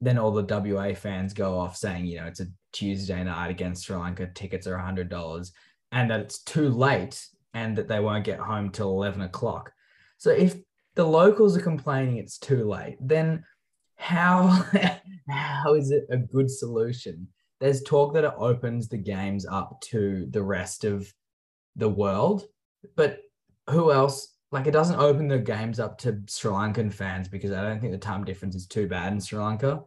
Then all the WA fans go off saying, you know, it's a Tuesday night against Sri Lanka, tickets are hundred dollars, and that it's too late, and that they won't get home till eleven o'clock. So if the locals are complaining it's too late, then how <laughs> how is it a good solution? There's talk that it opens the games up to the rest of the world, but who else? Like it doesn't open the games up to Sri Lankan fans because I don't think the time difference is too bad in Sri Lanka.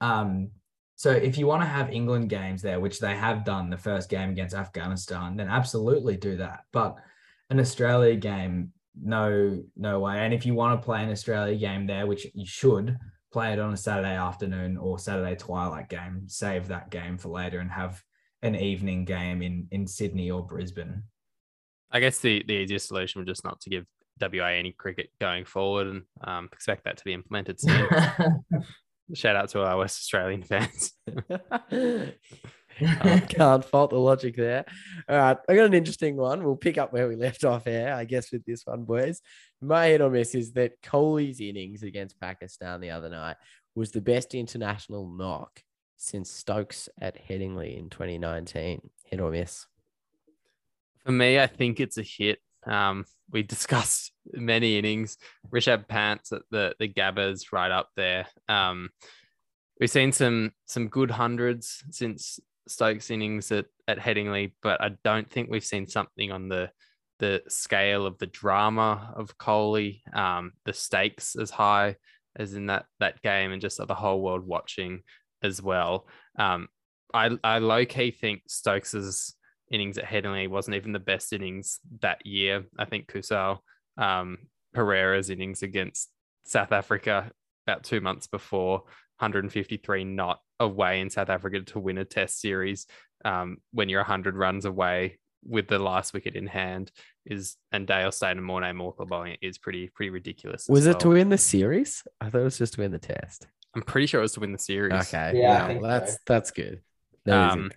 Um, so if you want to have England games there, which they have done the first game against Afghanistan, then absolutely do that. But an Australia game, no, no way. And if you want to play an Australia game there, which you should, play it on a Saturday afternoon or Saturday twilight game, save that game for later and have an evening game in in Sydney or Brisbane. I guess the the easiest solution would just not to give WA any cricket going forward and um, expect that to be implemented soon. <laughs> Shout out to our West Australian fans. can't, <laughs> can't fault the logic there. All right, I got an interesting one. We'll pick up where we left off here, I guess, with this one, boys. My hit or miss is that Kohli's innings against Pakistan the other night was the best international knock since Stokes at Headingley in 2019. Hit or miss? For me, I think it's a hit. Um, we <laughs> discussed many innings. Rishabh Pant's at the the Gabba's right up there. Um, we've seen some some good hundreds since Stokes innings at, at Headingley, but I don't think we've seen something on the the scale of the drama of Kohli, um, the stakes as high as in that that game, and just the whole world watching as well. Um, I I low key think Stokes's innings at Headingley wasn't even the best innings that year. I think Kusal um, Perera's innings against South Africa about two months before 153 not away in South Africa to win a test series um, when you're 100 runs away with the last wicket in hand is and Dale Steyn and Morne Morkel bowling is pretty pretty ridiculous. Was it well. to win the series? I thought it was just to win the test. I'm pretty sure it was to win the series. Okay. Yeah, well, that's so. that's good. That um,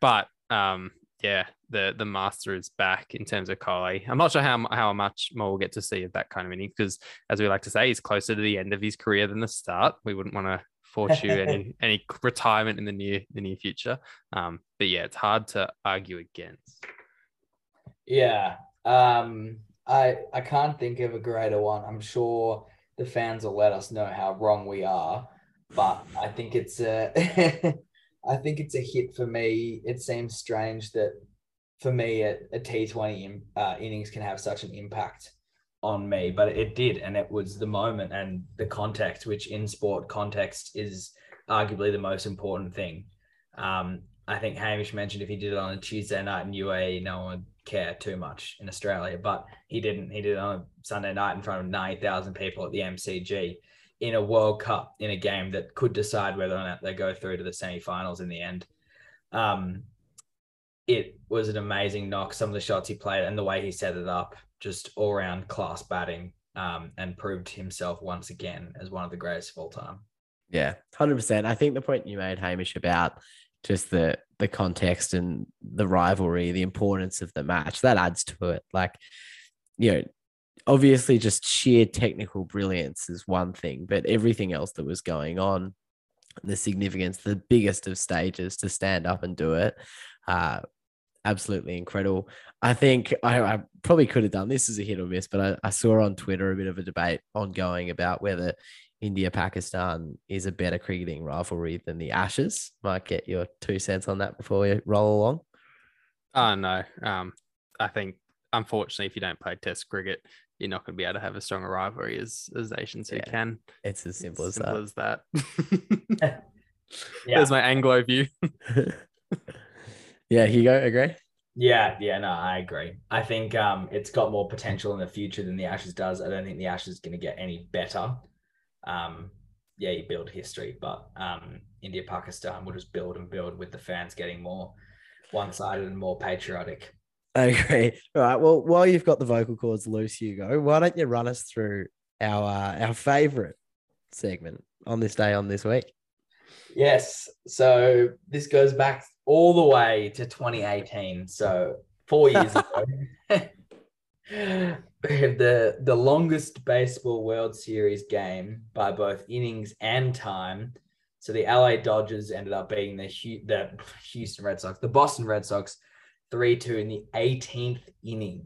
but um, yeah, the the master is back in terms of Kohli. I'm not sure how how much more we'll get to see of that kind of inning because, as we like to say, he's closer to the end of his career than the start. We wouldn't want to you <laughs> any any retirement in the near the near future. Um, but yeah, it's hard to argue against. Yeah, um, I I can't think of a greater one. I'm sure the fans will let us know how wrong we are, but I think it's a <laughs> I think it's a hit for me. It seems strange that for me a a T20 uh, innings can have such an impact on me, but it did, and it was the moment and the context, which in sport context is arguably the most important thing. Um, I think Hamish mentioned if he did it on a Tuesday night in UAE, no one would care too much in Australia, but he didn't. He did it on a Sunday night in front of 90,000 people at the MCG in a World Cup in a game that could decide whether or not they go through to the semi-finals in the end. Um, it was an amazing knock. Some of the shots he played and the way he set it up, just all round class batting, um, and proved himself once again as one of the greatest of all time. Yeah, hundred percent. I think the point you made, Hamish, about just the the context and the rivalry, the importance of the match, that adds to it. Like, you know, obviously just sheer technical brilliance is one thing, but everything else that was going on, the significance, the biggest of stages to stand up and do it, uh, absolutely incredible. I think I, I, probably could have done this as a hit or miss, but I, I, saw on Twitter a bit of a debate ongoing about whether India Pakistan is a better cricketing rivalry than the Ashes. Might get your two cents on that before we roll along. Oh no. Um, I think unfortunately, if you don't play Test cricket, you're not going to be able to have a stronger rivalry as as nations who yeah, can. It's as simple as simple that. As that. <laughs> <laughs> yeah. There's my Anglo view. <laughs> yeah, Hugo, agree. Yeah, yeah, no, I agree. I think um, it's got more potential in the future than the Ashes does. I don't think the Ashes is going to get any better. Um, yeah, you build history, but um, India Pakistan will just build and build with the fans getting more one sided and more patriotic. I agree. All right. Well, while you've got the vocal cords loose, Hugo, why don't you run us through our uh, our favorite segment on this day on this week? Yes. So this goes back all the way to 2018. So four <laughs> years ago. <laughs> the the longest baseball World Series game by both innings and time. So the LA Dodgers ended up beating the the Houston Red Sox, the Boston Red Sox, three two in the 18th inning.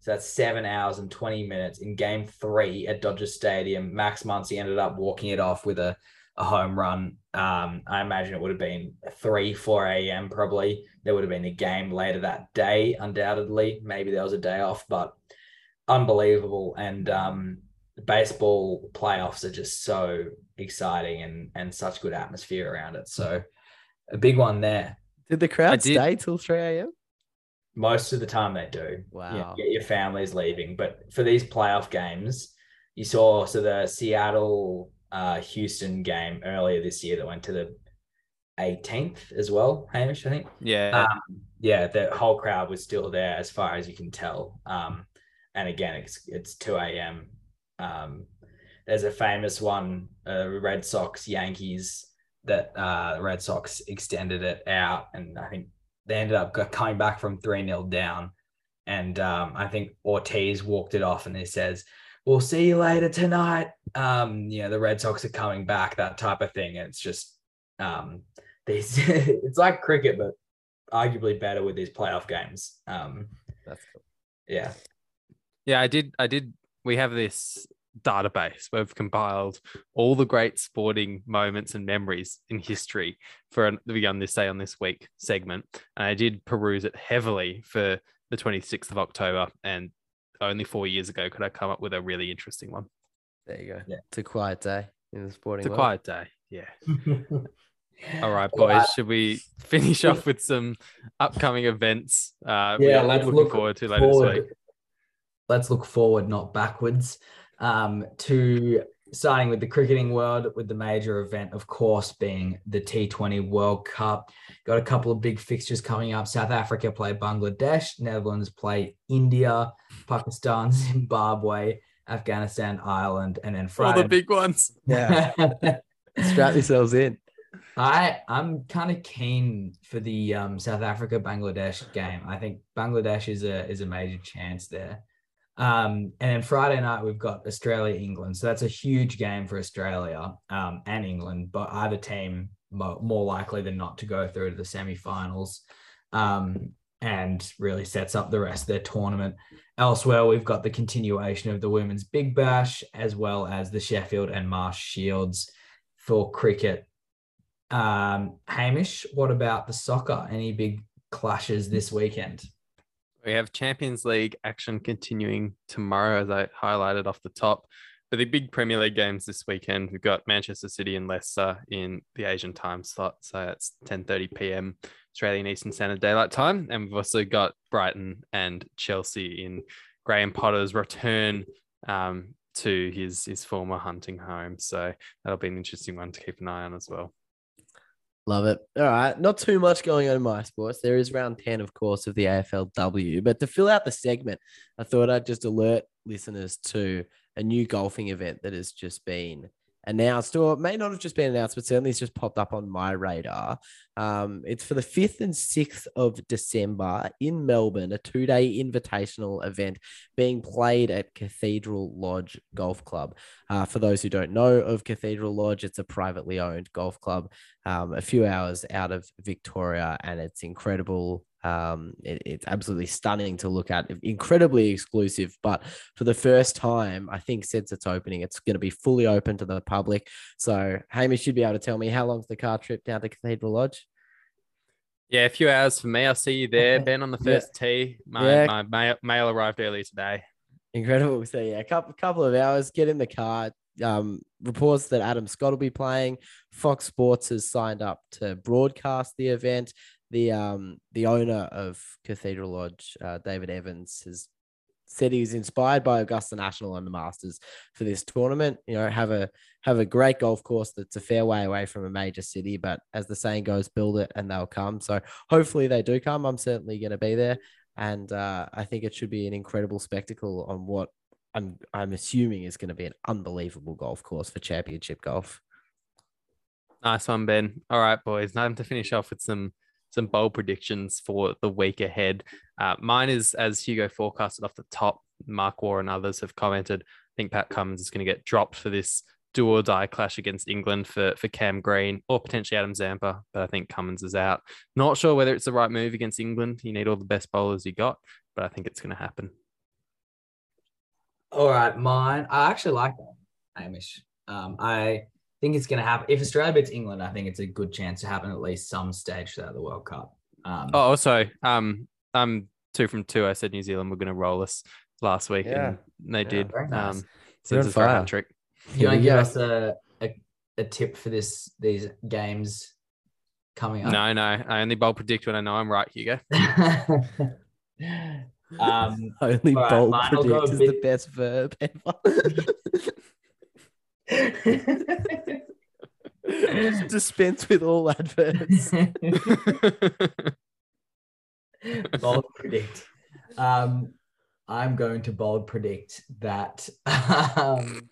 So that's seven hours and 20 minutes in Game Three at Dodger Stadium. Max Muncy ended up walking it off with a a home run. Um, I imagine it would have been 3, 4 a.m. probably. There would have been a game later that day, undoubtedly. Maybe there was a day off, but unbelievable. And um, baseball playoffs are just so exciting and and such good atmosphere around it. So a big one there. Did the crowd stay till 3 a.m.? Most of the time they do. Wow. get your families leaving. But for these playoff games, you saw so the Seattle uh, Houston game earlier this year that went to the 18th as well, Hamish, I think. Yeah. Um, yeah, the whole crowd was still there as far as you can tell. Um, and again, it's it's 2 a.m. Um, there's a famous one, uh, Red Sox Yankees, that uh, Red Sox extended it out, and I think they ended up coming back from 3 0 down. And um, I think Ortiz walked it off and he says, we'll see you later tonight. Um, you know, the Red Sox are coming back, that type of thing. And it's just um these <laughs> it's like cricket, but arguably better with these playoff games. Um that's cool. Yeah. Yeah, I did I did we have this database where we've compiled all the great sporting moments and memories in history for the on this day on this week segment. And I did peruse it heavily for the 26th of October and only four years ago could I come up with a really interesting one. There you go. Yeah. It's a quiet day in the sporting. It's a world. quiet day. Yeah. <laughs> All right, boys. Well, should we finish off with some upcoming events? Uh, yeah, let's looking look forward to later forward. this week. Let's look forward, not backwards, um, to starting with the cricketing world, with the major event, of course, being the T20 World Cup. Got a couple of big fixtures coming up. South Africa play Bangladesh, Netherlands play India, Pakistan, <laughs> Zimbabwe, Afghanistan, Ireland, and then Friday. All the big ones. Yeah. <laughs> Strap yourselves in. I I'm kind of keen for the um, South Africa Bangladesh game. I think Bangladesh is a is a major chance there. Um, and then Friday night we've got Australia England, so that's a huge game for Australia um, and England. But either team more likely than not to go through to the semi-finals, um, and really sets up the rest of their tournament. Elsewhere, we've got the continuation of the women's Big Bash as well as the Sheffield and Marsh Shields for cricket. Um, Hamish, what about the soccer? Any big clashes this weekend? We have Champions League action continuing tomorrow, as I highlighted off the top. but the big Premier League games this weekend, we've got Manchester City and Leicester in the Asian time slot. So it's 10:30 p.m. Australian Eastern Standard Daylight Time, and we've also got Brighton and Chelsea in Graham Potter's return um, to his his former hunting home. So that'll be an interesting one to keep an eye on as well. Love it. All right. Not too much going on in my sports. There is round 10, of course, of the AFLW. But to fill out the segment, I thought I'd just alert listeners to a new golfing event that has just been announced, or it may not have just been announced, but certainly it's just popped up on my radar. Um, it's for the 5th and 6th of December in Melbourne, a two day invitational event being played at Cathedral Lodge Golf Club. Uh, for those who don't know of Cathedral Lodge, it's a privately owned golf club um, a few hours out of Victoria, and it's incredible um, it, it's absolutely stunning to look at, incredibly exclusive. But for the first time, I think since its opening, it's going to be fully open to the public. So Hamish should be able to tell me how long's the car trip down to Cathedral Lodge. Yeah, a few hours for me. I'll see you there, Ben, on the first yeah. tee. My, yeah. my mail, mail arrived early today. Incredible. So yeah, a couple couple of hours. Get in the car. Um, reports that Adam Scott will be playing. Fox Sports has signed up to broadcast the event the um the owner of Cathedral Lodge, uh, David Evans, has said he's inspired by Augusta National and the Masters for this tournament. You know, have a have a great golf course that's a fair way away from a major city, but as the saying goes, build it and they'll come. So hopefully they do come. I'm certainly going to be there, and uh, I think it should be an incredible spectacle on what I'm I'm assuming is going to be an unbelievable golf course for championship golf. Nice one, Ben. All right, boys. Time to finish off with some some bold predictions for the week ahead. Uh, mine is as Hugo forecasted off the top. Mark Waugh and others have commented. I think Pat Cummins is going to get dropped for this do or die clash against England for, for Cam Green or potentially Adam Zampa, but I think Cummins is out. Not sure whether it's the right move against England. You need all the best bowlers you got, but I think it's going to happen. All right, mine. I actually like that, Hamish. Um, I think it's going to happen. If Australia beats England, I think it's a good chance to happen at least some stage throughout the World Cup. Um, oh, also, um, I'm two from two. I said New Zealand were going to roll us last week, yeah. and they yeah, did. Nice. Um, so it's a fire. trick. You want to give us a, a, a tip for this these games coming up? No, no. I only bold predict when I know I'm right, Hugo. <laughs> <laughs> um, only right, bold predict is bit... the best verb ever. <laughs> Dispense with all adverts. <laughs> bold predict. Um, I'm going to bold predict that um,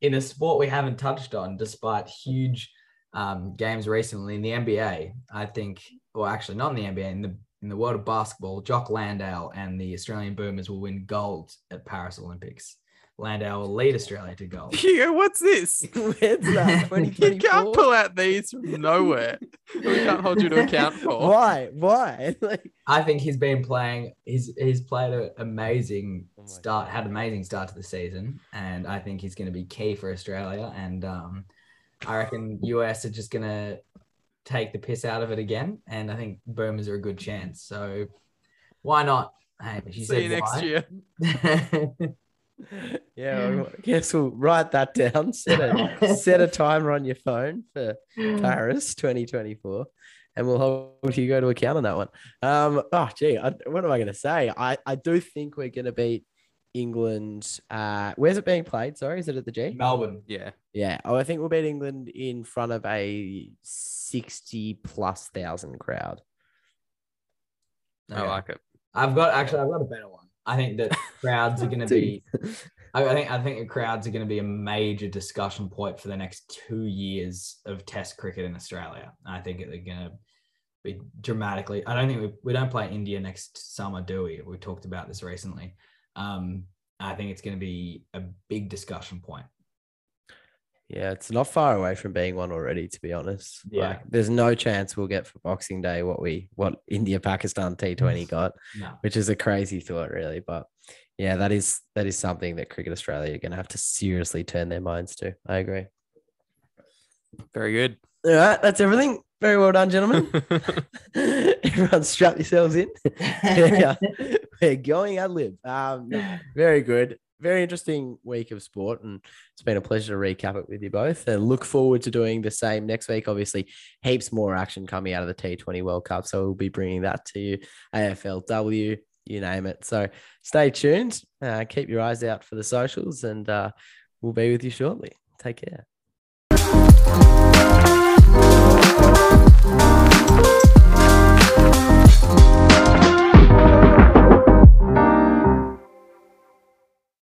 in a sport we haven't touched on, despite huge um, games recently in the NBA, I think, or actually not in the NBA, in the in the world of basketball, Jock Landale and the Australian Boomers will win gold at Paris Olympics. Landale will lead Australia to gold. <laughs> Yeah, what's this? <laughs> Where's <laughs> that? you can't pull out these from nowhere. we can't hold you to account for. Why? Why? Like... I think he's been playing. He's he's played an amazing oh start. God. Had an amazing start to the season, and I think he's going to be key for Australia. And um, I reckon US are just going to take the piss out of it again. And I think Boomers are a good chance. So why not? Hey, but you See you next year. Yeah, I guess we'll write that down. <laughs> Set a set a timer on your phone for Paris 2024, and we'll hold you go to account on that one. Um, oh gee, I, what am I going to say? I I do think we're going to beat England. Uh, where's it being played? Sorry, is it at the G? Melbourne. Yeah, yeah. Oh, I think we'll beat England in front of a sixty plus thousand crowd. Okay. I like it. I've got actually I've got a better one. I think that <laughs> crowds are going to be. I think I think the crowds are going to be a major discussion point for the next two years of Test cricket in Australia. I think they're going to be dramatically. I don't think we, we don't play India next summer, do we? We talked about this recently. Um, I think it's going to be a big discussion point. Yeah, it's not far away from being one already, to be honest. Yeah, like, there's no chance we'll get for Boxing Day what we what India Pakistan T20 got, no. which is a crazy thought, really. But yeah, that is that is something that Cricket Australia are going to have to seriously turn their minds to. I agree. Very good. All right, that's everything. Very well done, gentlemen. <laughs> <laughs> Everyone, strap yourselves in. <laughs> yeah, we're going ad lib. Um, very good. Very interesting week of sport, and it's been a pleasure to recap it with you both. And look forward to doing the same next week. Obviously, heaps more action coming out of the T20 World Cup, so we'll be bringing that to you. AFLW, you name it. So stay tuned. Uh, keep your eyes out for the socials, and uh, we'll be with you shortly. Take care.